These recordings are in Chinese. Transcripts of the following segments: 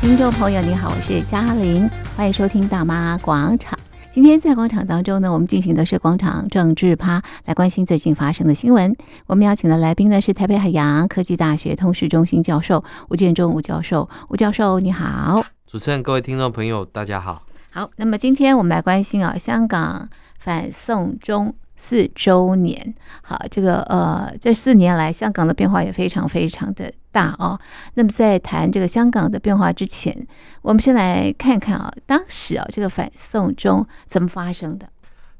听众朋友，你好，我是嘉玲，欢迎收听《大妈广场》。今天在广场当中呢，我们进行的是广场政治趴，来关心最近发生的新闻。我们邀请的来宾呢是台北海洋科技大学通识中心教授吴建中吴教授。吴教授，你好。主持人，各位听众朋友，大家好。好，那么今天我们来关心啊，香港反送中。四周年，好，这个呃，这四年来香港的变化也非常非常的大哦。那么在谈这个香港的变化之前，我们先来看看啊，当时啊这个反送中怎么发生的？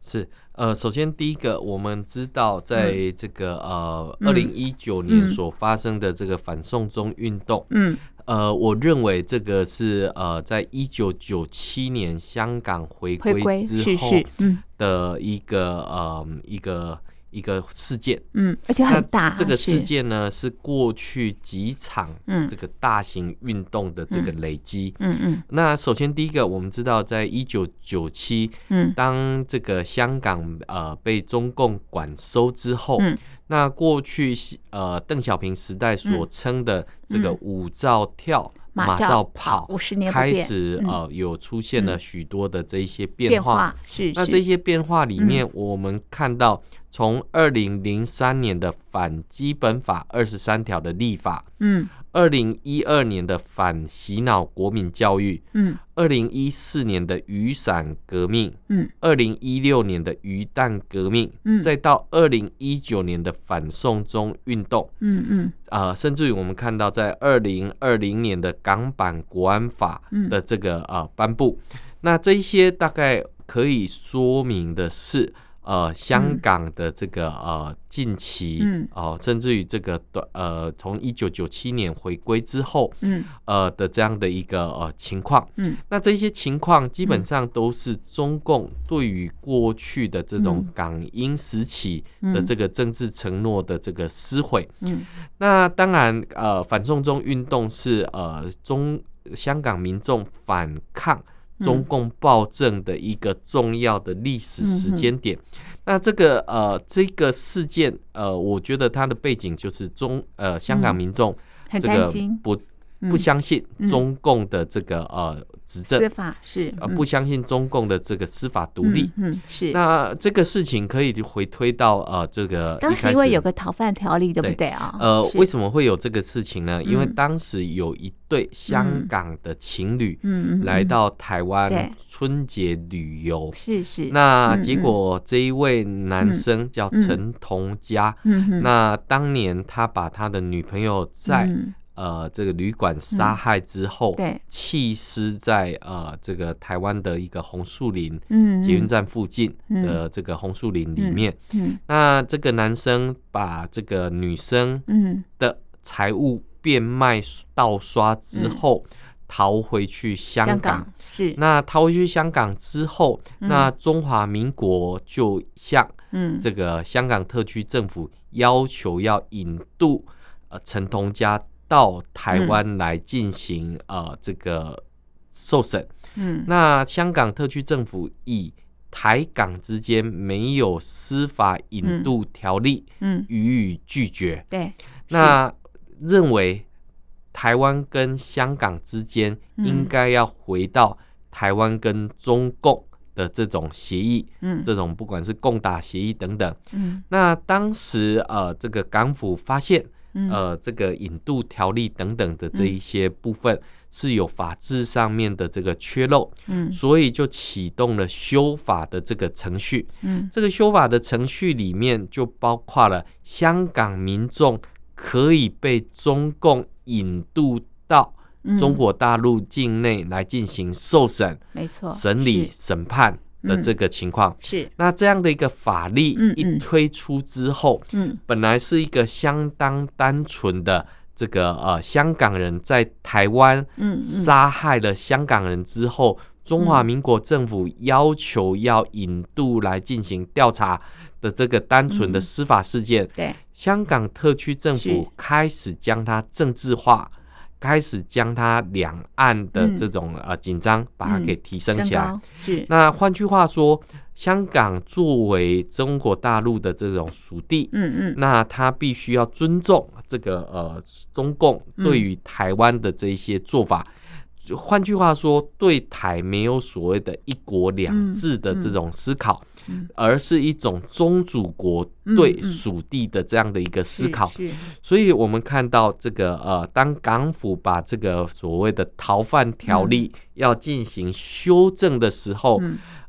是呃，首先第一个，我们知道在这个呃二零一九年所发生的这个反送中运动，嗯。嗯呃，我认为这个是呃，在一九九七年香港回归之后的一个呃一个一个事件，嗯，而且很大。这个事件呢是过去几场这个大型运动的这个累积，嗯嗯。那首先第一个，我们知道，在一九九七，嗯，当这个香港呃被中共管收之后，嗯。那过去呃邓小平时代所称的这个舞照跳、马照跑，开始呃有出现了许多的这一些变化。是，那这些变化里面，我们看到从二零零三年的反基本法二十三条的立法，嗯。二零一二年的反洗脑国民教育，嗯，二零一四年的雨伞革命，嗯，二零一六年的鱼蛋革命，嗯，再到二零一九年的反送中运动，嗯嗯，啊、呃，甚至于我们看到在二零二零年的港版国安法的这个啊颁布，那这一些大概可以说明的是。呃，香港的这个呃近期哦，甚至于这个短呃，从一九九七年回归之后，嗯，呃的这样的一个呃情况，嗯，那这些情况基本上都是中共对于过去的这种港英时期的这个政治承诺的这个撕毁，嗯，那当然呃，反送中运动是呃中香港民众反抗。中共暴政的一个重要的历史时间点，那这个呃这个事件呃，我觉得它的背景就是中呃香港民众这个不不相信中共的这个呃。执政司法是，呃，不相信中共的这个司法独立，嗯，嗯，是。那这个事情可以回推到呃，这个当时因为有个逃犯条例，对不对啊？呃，为什么会有这个事情呢？因为当时有一对香港的情侣，嗯，来到台湾春节旅游，是是。那结果这一位男生叫陈同佳，嗯，那当年他把他的女朋友在。呃，这个旅馆杀害之后，对，弃尸在呃这个台湾的一个红树林，嗯，捷运站附近的这个红树林里面，嗯，那这个男生把这个女生嗯。的财物变卖盗刷之后，逃回去香港，是，那逃回去香港之后，那中华民国就向嗯。这个香港特区政府要求要引渡呃陈同佳。到台湾来进行、嗯、呃这个受审，嗯，那香港特区政府以台港之间没有司法引渡条例，嗯，予以拒绝，对，那认为台湾跟香港之间应该要回到台湾跟中共的这种协议，嗯，这种不管是共打协议等等，嗯，那当时呃这个港府发现。呃，这个引渡条例等等的这一些部分是有法制上面的这个缺漏，嗯，所以就启动了修法的这个程序，嗯，这个修法的程序里面就包括了香港民众可以被中共引渡到中国大陆境内来进行受审，没错，审理审判。的这个情况、嗯、是，那这样的一个法律一推出之后，嗯，嗯本来是一个相当单纯的这个呃香港人在台湾嗯杀害了香港人之后，嗯、中华民国政府要求要引渡来进行调查的这个单纯的司法事件，嗯、对，香港特区政府开始将它政治化。开始将它两岸的这种呃紧张，把它给提升起来。是。那换句话说，香港作为中国大陆的这种属地，嗯嗯，那它必须要尊重这个呃中共对于台湾的这一些做法。换句话说，对台没有所谓的一国两制的这种思考，而是一种宗主国对属地的这样的一个思考。所以，我们看到这个呃，当港府把这个所谓的逃犯条例要进行修正的时候，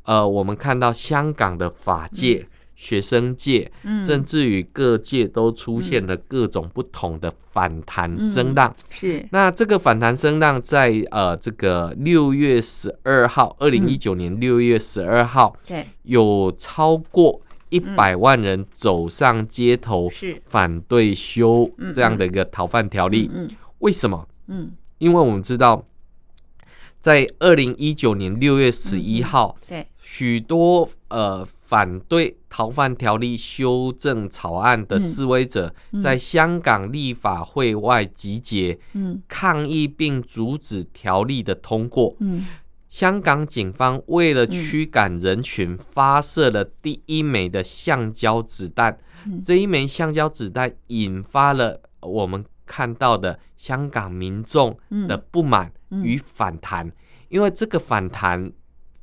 呃，我们看到香港的法界。学生界，甚至于各界都出现了各种不同的反弹声浪。是，那这个反弹声浪在呃这个六月十二号，二零一九年六月十二号，对，有超过一百万人走上街头，是。反对修这样的一个逃犯条例。为什么？嗯，因为我们知道，在二零一九年六月十一号，对，许多呃。反对逃犯条例修正草案的示威者，在香港立法会外集结，抗议并阻止条例的通过。香港警方为了驱赶人群，发射了第一枚的橡胶子弹。这一枚橡胶子弹引发了我们看到的香港民众的不满与反弹，因为这个反弹，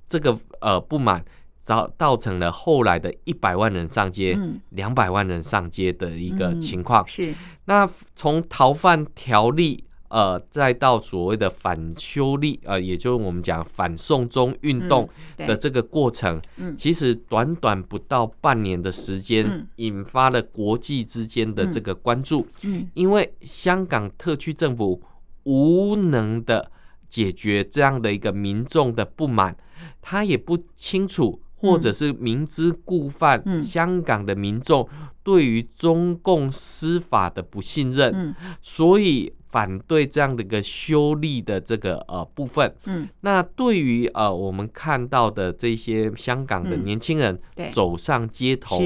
这个呃不满。造造成了后来的一百万人上街，两百万人上街的一个情况。是，那从逃犯条例，呃，再到所谓的反修例，呃，也就是我们讲反送中运动的这个过程，其实短短不到半年的时间，引发了国际之间的这个关注。嗯因为香港特区政府无能的解决这样的一个民众的不满，他也不清楚。或者是明知故犯，香港的民众对于中共司法的不信任，所以反对这样的一个修例的这个呃部分。那对于呃我们看到的这些香港的年轻人走上街头，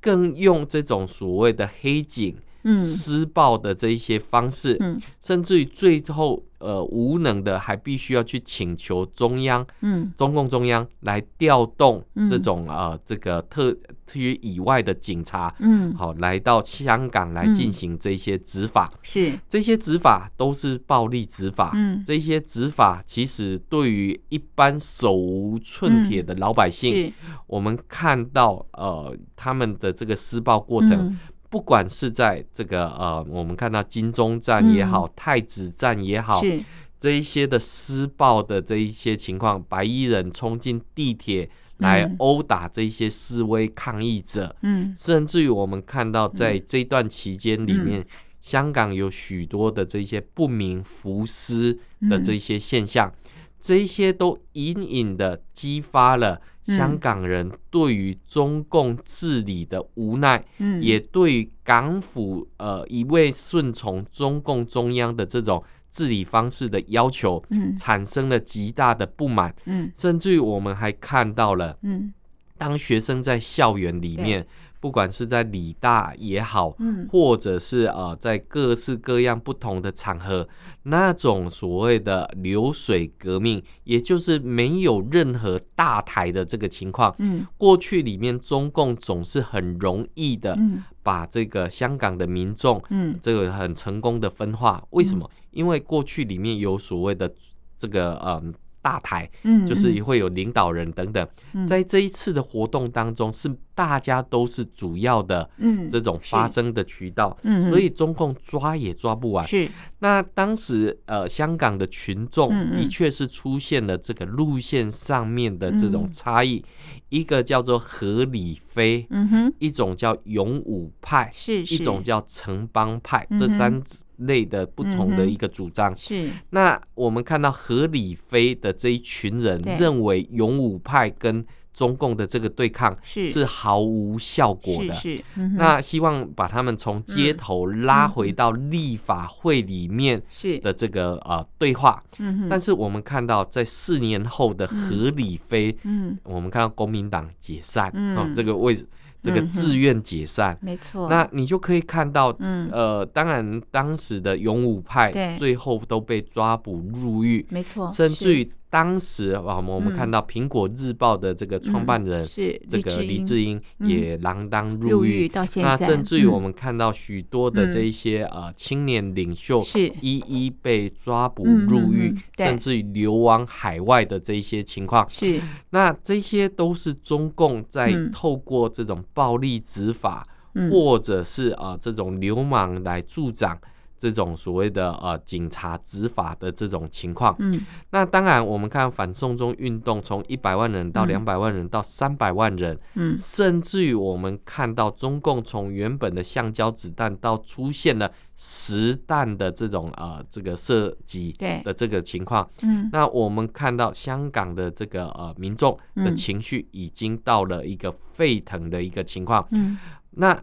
更用这种所谓的黑警。施暴的这一些方式，嗯、甚至于最后呃无能的，还必须要去请求中央，嗯、中共中央来调动这种、嗯、呃这个特区以外的警察，嗯，好来到香港来进行这些执法，是、嗯、这些执法都是暴力执法，嗯，这些执法其实对于一般手无寸铁的老百姓，嗯、我们看到呃他们的这个施暴过程。嗯不管是在这个呃，我们看到金钟站也好，嗯、太子站也好，是。这一些的施暴的这一些情况，白衣人冲进地铁来殴打这一些示威抗议者，嗯，甚至于我们看到在这段期间里面，嗯、香港有许多的这些不明浮尸的这些现象，嗯、这一些都隐隐的激发了。香港人对于中共治理的无奈，嗯，也对于港府呃一味顺从中共中央的这种治理方式的要求，嗯，产生了极大的不满，嗯，甚至于我们还看到了，嗯，当学生在校园里面。不管是在理大也好，或者是呃在各式各样不同的场合，那种所谓的流水革命，也就是没有任何大台的这个情况。嗯过去里面中共总是很容易的把这个香港的民众，嗯这个很成功的分化。为什么？因为过去里面有所谓的这个呃。大台，嗯，就是会有领导人等等，在这一次的活动当中，是大家都是主要的，嗯，这种发生的渠道，嗯，所以中共抓也抓不完。是，那当时呃，香港的群众的确是出现了这个路线上面的这种差异，一个叫做合理非，嗯哼，一种叫勇武派，是，一种叫城邦派，这三。类的不同的一个主张、嗯、是，那我们看到合理非的这一群人认为勇武派跟中共的这个对抗是。毫无效果的，是，是。嗯、那希望把他们从街头拉回到立法会里面的这个呃对话，嗯、但是我们看到在四年后的合理非，嗯，我们看到公民党解散，啊、哦，这个为这个自愿解散，没错。那你就可以看到，呃，当然当时的勇武派最后都被抓捕入狱，没错。甚至于当时啊，我们看到《苹果日报》的这个创办人是这个李志英也锒铛入狱。到现在。那甚至于我们看到许多的这一些呃青年领袖是。一一被抓捕入狱，甚至于流亡海外的这一些情况。是。那这些都是中共在透过这种。暴力执法，或者是啊这种流氓来助长这种所谓的呃警察执法的这种情况。嗯，那当然我们看反送中运动从一百万人到两百万人到三百万人，嗯，甚至于我们看到中共从原本的橡胶子弹到出现了实弹的这种呃这个射击的这个情况。嗯，那我们看到香港的这个呃民众的情绪已经到了一个沸腾的一个情况。嗯，那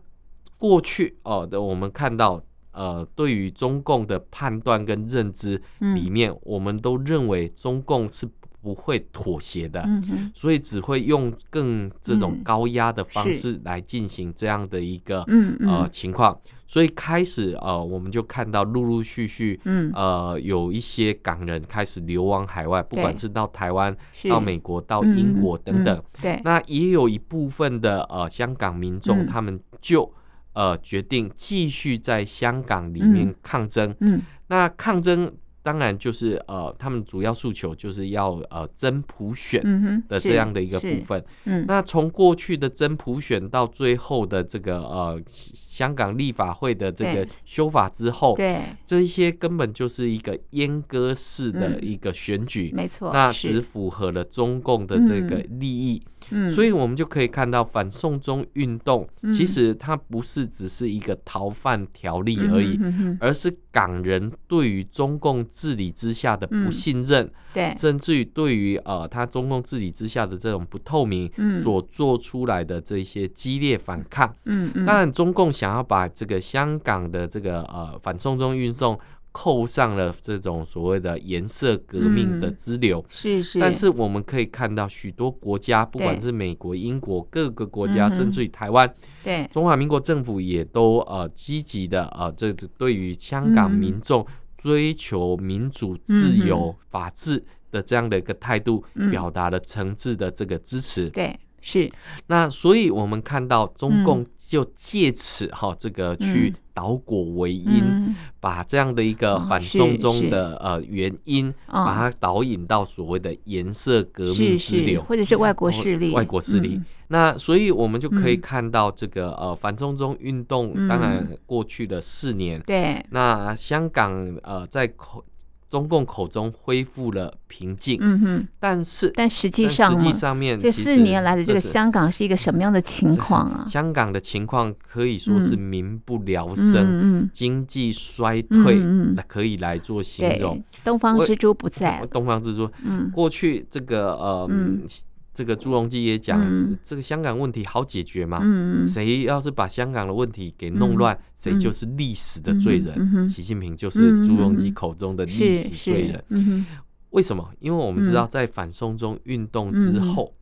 过去哦的我们看到。呃，对于中共的判断跟认知里面，嗯、我们都认为中共是不会妥协的，嗯、所以只会用更这种高压的方式来进行这样的一个、嗯、呃情况。所以开始呃，我们就看到陆陆续续，嗯、呃，有一些港人开始流亡海外，不管是到台湾、到美国、到英国等等。对，那也有一部分的呃香港民众，嗯、他们就。呃，决定继续在香港里面抗争。嗯，嗯，那抗争当然就是呃，他们主要诉求就是要呃真普选的这样的一个部分。嗯，那从过去的真普选到最后的这个呃香港立法会的这个修法之后，对，这一些根本就是一个阉割式的一个选举。没错，那只符合了中共的这个利益。嗯，所以我们就可以看到反送中运动，其实它不是只是一个逃犯条例而已，而是港人对于中共治理之下的不信任，对，甚至于对于呃他中共治理之下的这种不透明，所做出来的这些激烈反抗。当然中共想要把这个香港的这个呃反送中运动。扣上了这种所谓的颜色革命的支流，是是。但是我们可以看到，许多国家，不管是美国、英国各个国家，甚至于台湾，对。中华民国政府也都呃积极的呃，这对于香港民众追求民主、自由、法治的这样的一个态度，表达了诚挚的这个支持。对。是，那所以我们看到中共就借此哈这个去倒果为因，嗯、把这样的一个反送中的呃原因，把它导引到所谓的颜色革命之流，或者是外国势力，外国势力。嗯、那所以我们就可以看到这个呃反送中运动，当然过去的四年，对，那香港呃在口。中共口中恢复了平静，嗯哼，但是但实际上，实际上面这四年来的这个香港是一个什么样的情况啊？香港的情况可以说是民不聊生，嗯嗯、经济衰退，可以来做形容。东方之珠不在，东方之珠，嗯，过去这个呃。嗯这个朱镕基也讲，这个香港问题好解决吗？谁要是把香港的问题给弄乱，谁就是历史的罪人。习近平就是朱镕基口中的历史罪人。为什么？因为我们知道，在反送中运动之后，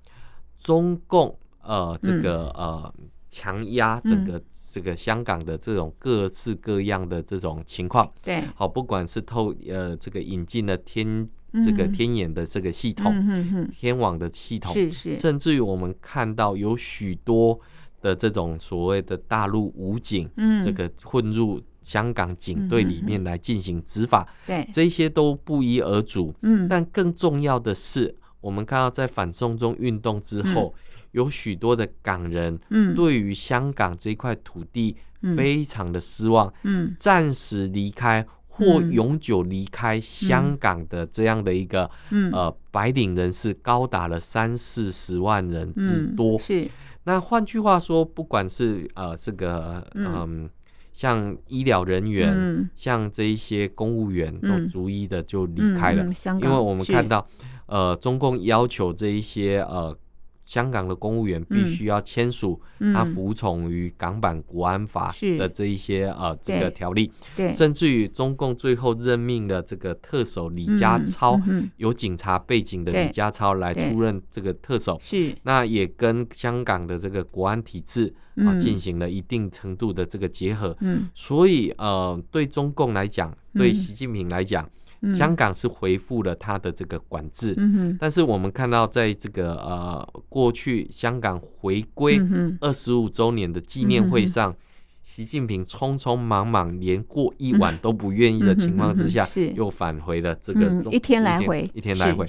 中共呃这个呃强压整个这个香港的这种各式各样的这种情况。对，好，不管是透呃这个引进了天。这个天眼的这个系统，天网的系统，是是。甚至于我们看到有许多的这种所谓的大陆武警，嗯、这个混入香港警队里面来进行执法，对、这些都不一而足。嗯，但更重要的是，我们看到在反送中运动之后，嗯、有许多的港人，嗯，对于香港这块土地非常的失望，嗯，暂时离开。或永久离开香港的这样的一个、嗯、呃白领人士高达了三四十万人之多。嗯、是，那换句话说，不管是呃这个嗯、呃，像医疗人员，嗯、像这一些公务员，都逐一的就离开了。嗯嗯嗯、因为我们看到，呃，中共要求这一些呃。香港的公务员必须要签署，他服从于港版国安法的这一些呃这个条例，甚至于中共最后任命的这个特首李家超，有警察背景的李家超来出任这个特首，是。那也跟香港的这个国安体制啊进行了一定程度的这个结合，所以呃对中共来讲，对习近平来讲。香港是恢复了他的这个管制，嗯、但是我们看到，在这个呃过去香港回归二十五周年的纪念会上，嗯、习近平匆匆忙忙，连过一晚都不愿意的情况之下，又返回了这个、嗯、一天来回，一天来回。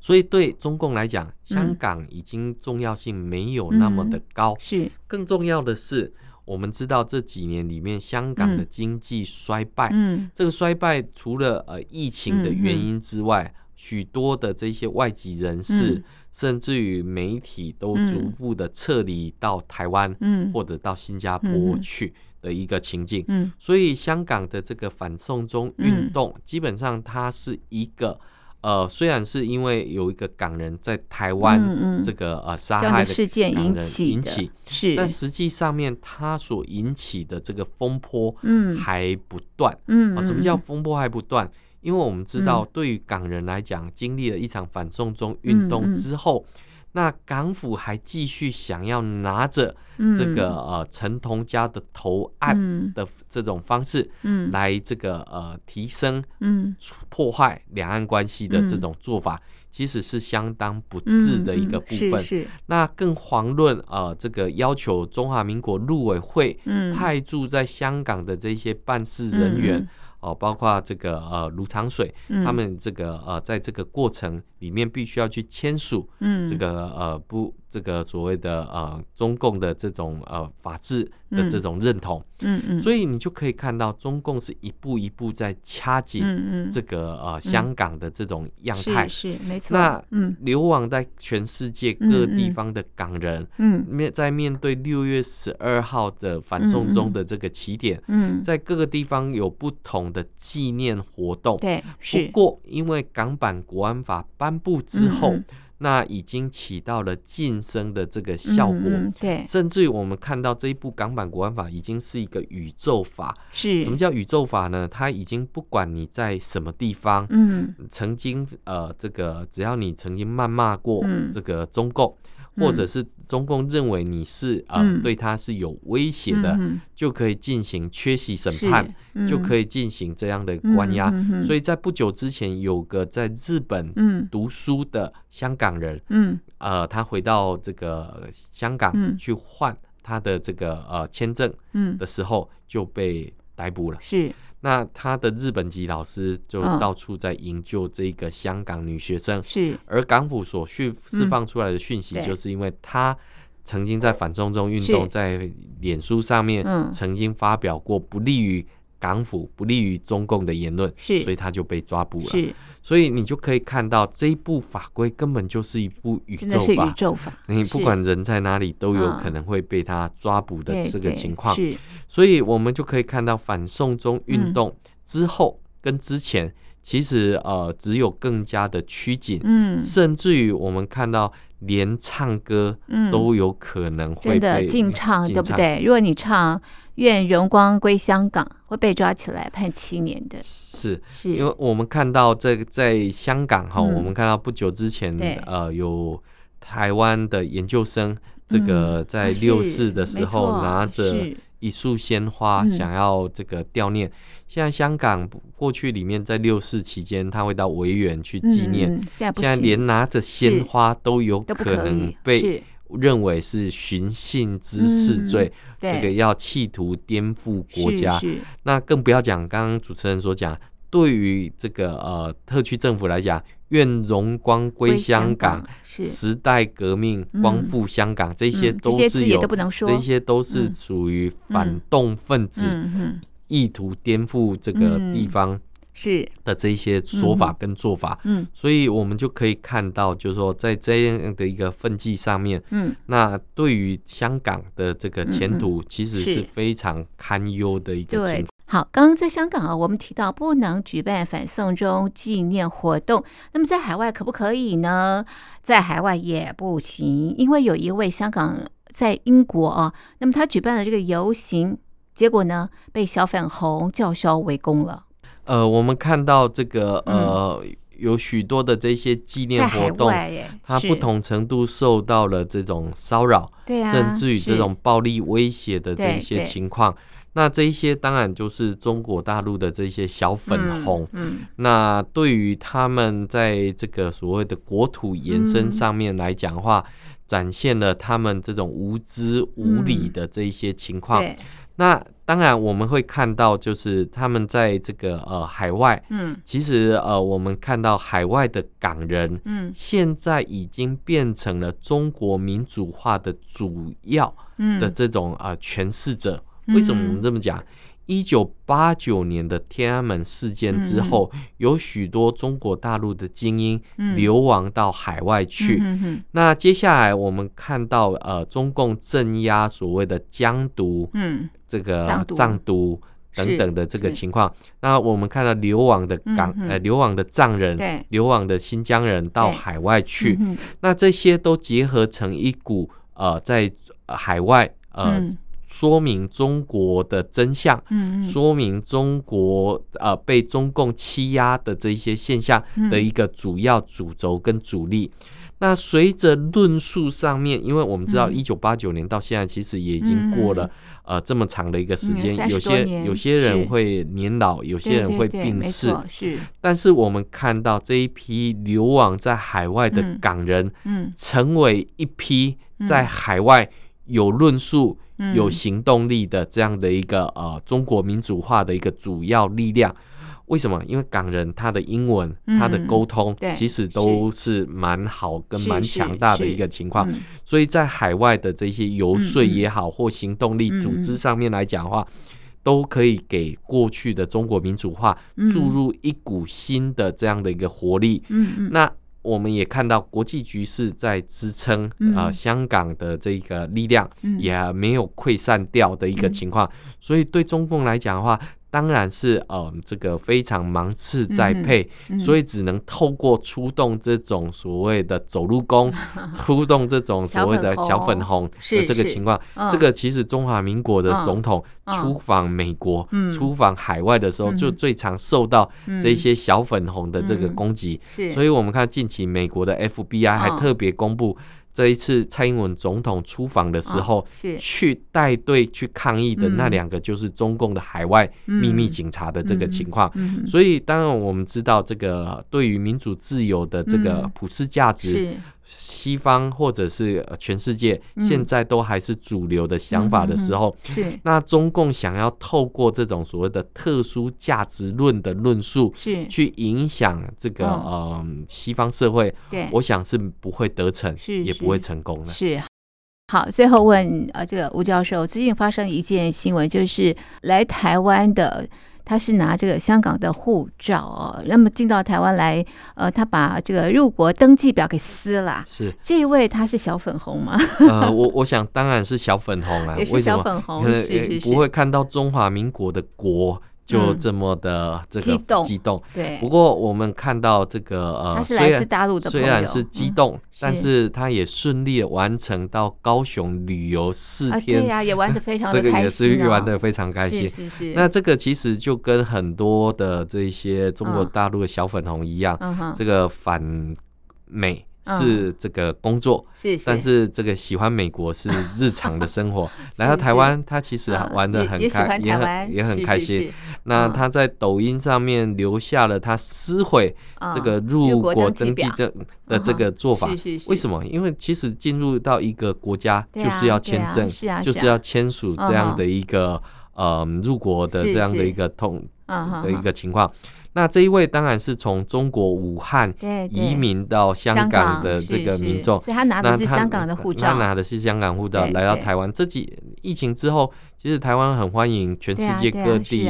所以对中共来讲，香港已经重要性没有那么的高，嗯、是。更重要的是。我们知道这几年里面，香港的经济衰败，嗯，这个衰败除了呃疫情的原因之外，许多的这些外籍人士，甚至于媒体都逐步的撤离到台湾，嗯，或者到新加坡去的一个情境，嗯，所以香港的这个反送中运动，基本上它是一个。呃，虽然是因为有一个港人在台湾这个呃杀害的事件引起引起，是，但实际上面它所引起的这个风波，嗯，还不断，嗯，什么叫风波还不断？因为我们知道，对于港人来讲，经历了一场反送中运动之后。那港府还继续想要拿着这个呃陈同佳的投案的这种方式，来这个呃提升嗯。破坏两岸关系的这种做法，其实是相当不智的一个部分。是那更遑论呃这个要求中华民国陆委会派驻在香港的这些办事人员。哦，包括这个呃卢长水，他们这个呃在这个过程里面必须要去签署，这个呃不。这个所谓的呃中共的这种呃法治的这种认同，嗯嗯，所以你就可以看到中共是一步一步在掐紧这个呃香港的这种样态，是没错。那嗯，流亡在全世界各地方的港人，嗯，面在面对六月十二号的反送中的这个起点，嗯，在各个地方有不同的纪念活动，对，是。不过因为港版国安法颁布之后。那已经起到了晋升的这个效果，嗯、对，甚至于我们看到这一部港版国安法已经是一个宇宙法。是，什么叫宇宙法呢？它已经不管你在什么地方，嗯，曾经呃，这个只要你曾经谩骂过这个中共。嗯或者是中共认为你是呃对他是有威胁的，就可以进行缺席审判，就可以进行这样的关押。所以在不久之前，有个在日本读书的香港人，呃，他回到这个香港去换他的这个呃签证的时候，就被逮捕了。是。那他的日本籍老师就到处在营救这个香港女学生，是。而港府所释释放出来的讯息，就是因为他曾经在反送中运动在脸书上面曾经发表过不利于。港府不利于中共的言论，是，所以他就被抓捕了。是，所以你就可以看到这一部法规根本就是一部宇宙法。宇宙法，你不管人在哪里都有可能会被他抓捕的这个情况。是，所以我们就可以看到反送中运动之后跟之前，其实呃只有更加的趋紧。嗯，甚至于我们看到连唱歌都有可能会被禁唱，对不对？如果你唱。愿荣光归香港，会被抓起来判七年的。是，是因为我们看到这个在香港哈，我们看到不久之前呃有台湾的研究生，这个在六四的时候拿着一束鲜花想要这个悼念。现在香港过去里面在六四期间，他会到维园去纪念，现在连拿着鲜花都有可能被。认为是寻衅滋事罪，嗯、这个要企图颠覆国家，那更不要讲刚刚主持人所讲，对于这个呃特区政府来讲，愿荣光归香港，是时代革命光复香港，这些都是有，这些都是属于反动分子意图颠覆这个地方。是的，这一些说法跟做法，嗯，所以我们就可以看到，就是说，在这样的一个分际上面，嗯，那对于香港的这个前途，其实是非常堪忧的一个情况。好，刚刚在香港啊，我们提到不能举办反送中纪念活动，那么在海外可不可以呢？在海外也不行，因为有一位香港在英国啊，那么他举办了这个游行，结果呢被小粉红叫嚣围攻了。呃，我们看到这个呃。嗯有许多的这些纪念活动，它不同程度受到了这种骚扰，啊甚至于这种暴力威胁的这些情况。那这一些当然就是中国大陆的这些小粉红。嗯，那对于他们在这个所谓的国土延伸上面来讲的话，展现了他们这种无知无理的这一些情况。那当然，我们会看到，就是他们在这个呃海外，嗯，其实呃我们看到海外的港人，嗯，现在已经变成了中国民主化的主要的这种呃诠释者。为什么我们这么讲？一九八九年的天安门事件之后，嗯、有许多中国大陆的精英流亡到海外去。嗯嗯、那接下来我们看到，呃，中共镇压所谓的疆独，嗯，这个藏独等等的这个情况。那我们看到流亡的港，嗯、呃，流亡的藏人，对。流亡的新疆人到海外去。嗯、那这些都结合成一股，呃，在海外，呃。嗯说明中国的真相，嗯，说明中国呃被中共欺压的这一些现象的一个主要主轴跟主力。那随着论述上面，因为我们知道一九八九年到现在其实也已经过了呃这么长的一个时间，有些有些人会年老，有些人会病逝，是。但是我们看到这一批流亡在海外的港人，嗯，成为一批在海外有论述。有行动力的这样的一个呃中国民主化的一个主要力量，为什么？因为港人他的英文、他的沟通其实都是蛮好跟蛮强大的一个情况，所以在海外的这些游说也好或行动力组织上面来讲的话，都可以给过去的中国民主化注入一股新的这样的一个活力。嗯那。我们也看到国际局势在支撑啊、嗯。呃，香港的这个力量也没有溃散掉的一个情况，所以对中共来讲的话。当然是，呃，这个非常芒刺在配，所以只能透过出动这种所谓的走路工，出动这种所谓的小粉红的这个情况。嗯、这个其实中华民国的总统出访美国、嗯、出访海外的时候，就最常受到这些小粉红的这个攻击。所以我们看近期美国的 FBI 还特别公布。这一次蔡英文总统出访的时候，去带队去抗议的那两个就是中共的海外秘密警察的这个情况。所以当然我们知道，这个对于民主自由的这个普世价值。西方或者是全世界现在都还是主流的想法的时候，是。那中共想要透过这种所谓的特殊价值论的论述，是。去影响这个呃西方社会，对，我想是不会得逞，是也不会成功的。是。好，最后问呃，这个吴教授，最近发生一件新闻，就是来台湾的。他是拿这个香港的护照哦，那么进到台湾来，呃，他把这个入国登记表给撕了。是这一位他是小粉红吗？呃，我我想当然是小粉红啊，也是小粉红，是是是，不会看到中华民国的国。就这么的这个激动，激动。对。不过我们看到这个呃，虽然虽然是激动，但是他也顺利的完成到高雄旅游四天。对呀，也玩的 非常开心。这个也是玩的非常开心。是是。那这个其实就跟很多的这些中国大陆的小粉红一样，这个反美。是这个工作，是，但是这个喜欢美国是日常的生活。来到台湾，他其实玩的很开，也很也很开心。那他在抖音上面留下了他撕毁这个入国登记证的这个做法。为什么？因为其实进入到一个国家就是要签证，就是要签署这样的一个呃入国的这样的一个通的一个情况。那这一位当然是从中国武汉移民到香港的这个民众，所以他拿的是香港的护照，他拿的是香港护照来到台湾。这几疫情之后，其实台湾很欢迎全世界各地、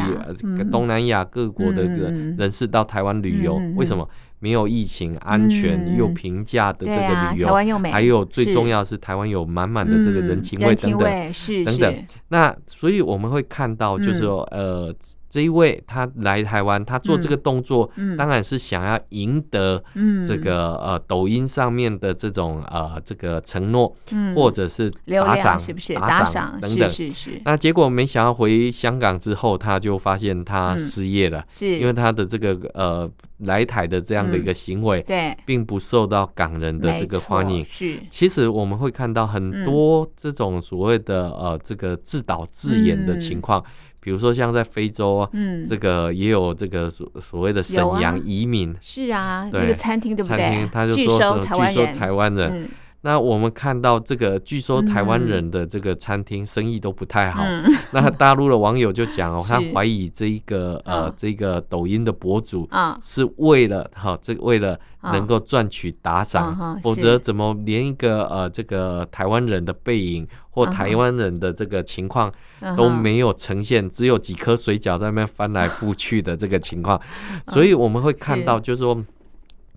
东南亚各国的人士到台湾旅游。为什么？没有疫情、安全又平价的这个旅游，还有最重要是台湾有满满的这个人情味等等，等等。那所以我们会看到，就是说，呃。这一位他来台湾，他做这个动作，当然是想要赢得这个呃抖音上面的这种呃这个承诺，或者是打赏，是不是打赏等等。是是。那结果没想到回香港之后，他就发现他失业了，是因为他的这个呃来台的这样的一个行为，对，并不受到港人的这个欢迎。是。其实我们会看到很多这种所谓的呃这个自导自演的情况。比如说，像在非洲，嗯，这个也有这个所所谓的沈阳移民，是啊，那个餐厅对不对？餐厅他就说是拒收台湾人。那我们看到这个据说台湾人的这个餐厅生意都不太好。那大陆的网友就讲哦，他怀疑这一个呃这个抖音的博主啊，是为了哈这个为了能够赚取打赏，否则怎么连一个呃这个台湾人的背影或台湾人的这个情况都没有呈现，只有几颗水饺在那边翻来覆去的这个情况，所以我们会看到就是说。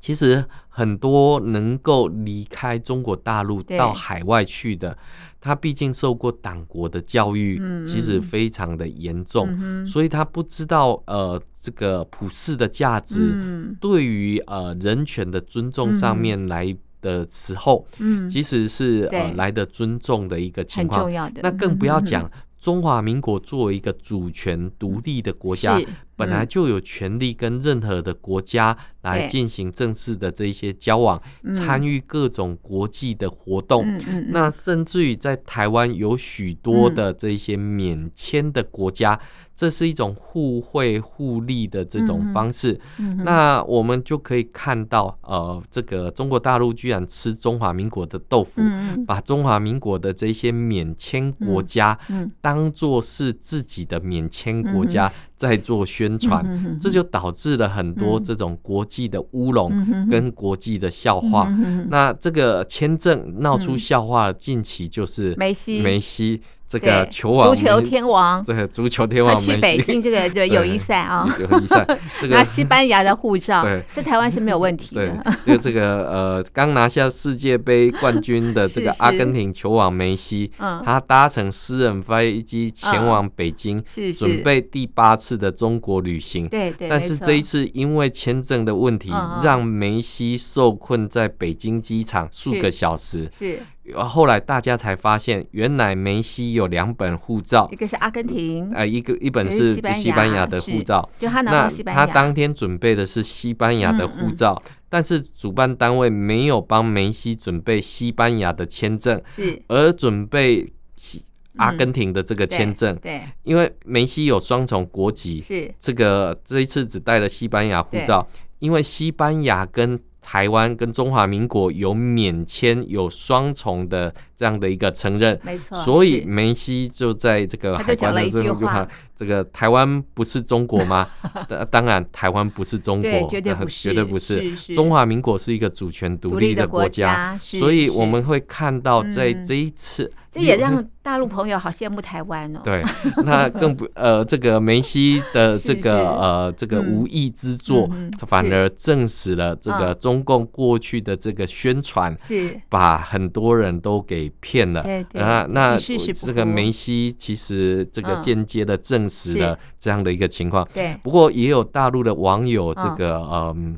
其实很多能够离开中国大陆到海外去的，他毕竟受过党国的教育，其实非常的严重，所以他不知道呃这个普世的价值，对于呃人权的尊重上面来的时候，其实是呃来的尊重的一个情况，那更不要讲。中华民国作为一个主权独立的国家，本来就有权利跟任何的国家来进行正式的这一些交往，参与各种国际的活动。那甚至于在台湾有许多的这些免签的国家。这是一种互惠互利的这种方式，那我们就可以看到，呃，这个中国大陆居然吃中华民国的豆腐，嗯、把中华民国的这些免签国家当做是自己的免签国家在做宣传，这就导致了很多这种国际的乌龙跟国际的笑话。那这个签证闹出笑话，近期就是梅西，梅西。这个球王，足球天王，这个足球天王去北京这个 对友谊赛啊，友谊赛，拿西班牙的护照，对，在台湾是没有问题的。就这个呃，刚拿下世界杯冠军的 这个阿根廷球王梅西，他搭乘私人飞机前往北京，准备第八次的中国旅行。对对，但是这一次因为签证的问题，让梅西受困在北京机场数个小时。是。后来大家才发现，原来梅西有两本护照，一个是阿根廷，呃，一个一本是西班牙的护照。就他拿西班牙，那他当天准备的是西班牙的护照，嗯嗯、但是主办单位没有帮梅西准备西班牙的签证，是。而准备西阿根廷的这个签证。嗯、对，对。因为梅西有双重国籍，是。这个这一次只带了西班牙护照，因为西班牙跟台湾跟中华民国有免签，有双重的这样的一个承认，没错，所以梅西就在这个海关的时候就喊：“这个台湾不是中国吗？” 当然，台湾不是中国，绝对不是，绝对不是。中华民国是一个主权独立的国家，所以我们会看到在这一次。这也让大陆朋友好羡慕台湾哦。对，那更不呃，这个梅西的 这个呃这个无意之作，反而证实了这个中共过去的这个宣传是把很多人都给骗了。对对。那那这个梅西其实这个间接的证实的这样的一个情况。对。不过也有大陆的网友这个嗯。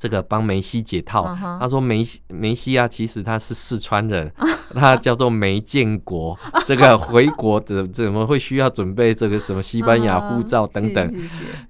这个帮梅西解套，他说梅西梅西啊，其实他是四川人，他叫做梅建国。这个回国怎怎么会需要准备这个什么西班牙护照等等？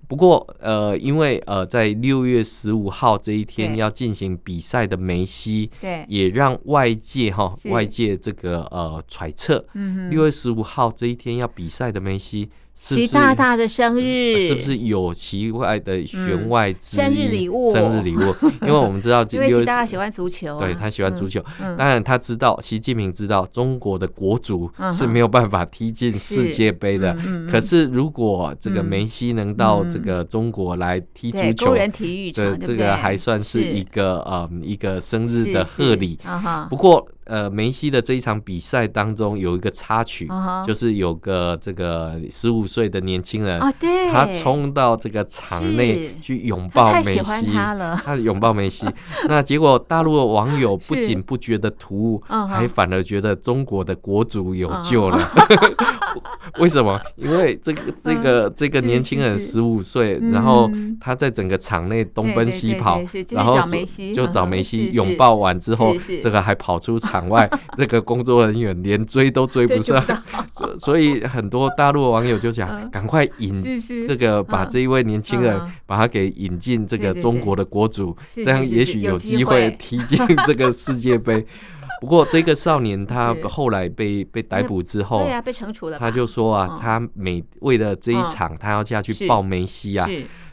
不过呃，因为呃，在六月十五号这一天要进行比赛的梅西，对，也让外界哈外界这个呃揣测，六月十五号这一天要比赛的梅西。习大大的生日是不是有奇怪的弦外？生日礼物，生日礼物。因为我们知道，因为习大大喜欢足球，对他喜欢足球。当然，他知道习近平知道中国的国足是没有办法踢进世界杯的。可是，如果这个梅西能到这个中国来踢足球，工人体育场，这个还算是一个呃一个生日的贺礼。不过。呃梅西的这一场比赛当中有一个插曲，就是有个这个十五岁的年轻人啊，对，他冲到这个场内去拥抱梅西，他拥抱梅西，那结果大陆的网友不仅不觉得突兀，还反而觉得中国的国足有救了。为什么？因为这个这个这个年轻人十五岁，然后他在整个场内东奔西跑，然后就找梅西拥抱完之后，这个还跑出场外，这个工作人员连追都追不上，所所以很多大陆网友就想，赶快引这个把这一位年轻人把他给引进这个中国的国足，这样也许有机会。踢进这个世界杯。不过这个少年他后来被被逮捕之后，对啊，被惩处了。他就说啊，他每为了这一场，他要下去抱梅西啊，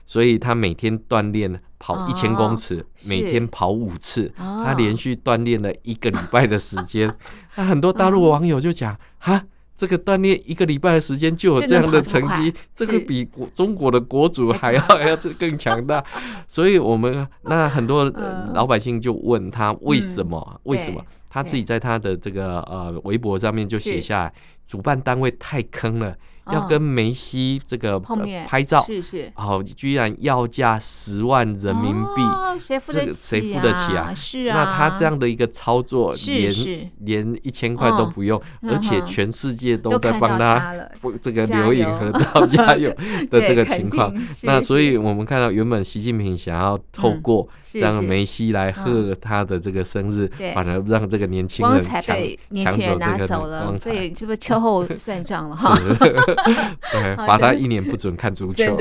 所以他每天锻炼跑一千公尺，每天跑五次，他连续锻炼了一个礼拜的时间。那 很多大陆网友就讲 哈。这个锻炼一个礼拜的时间就有这样的成绩，这，个比国中国的国足还要 还要这更强大，所以我们那很多老百姓就问他为什么？嗯、为什么？他自己在他的这个呃微博上面就写下来，主办单位太坑了。要跟梅西这个拍照，是是，哦，居然要价十万人民币，谁付得起？谁付得起啊？是啊，那他这样的一个操作，连连一千块都不用，而且全世界都在帮他 这个留影合照加油的这个 情况。那所以我们看到，原本习近平想要透过让梅西来贺他的这个生日，反而让这个年轻人抢抢走这个光彩，所以这不秋后算账了哈。对，罚他一年不准看足球。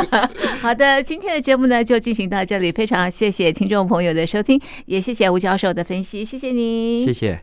好的，今天的节目呢就进行到这里，非常谢谢听众朋友的收听，也谢谢吴教授的分析，谢谢你，谢谢。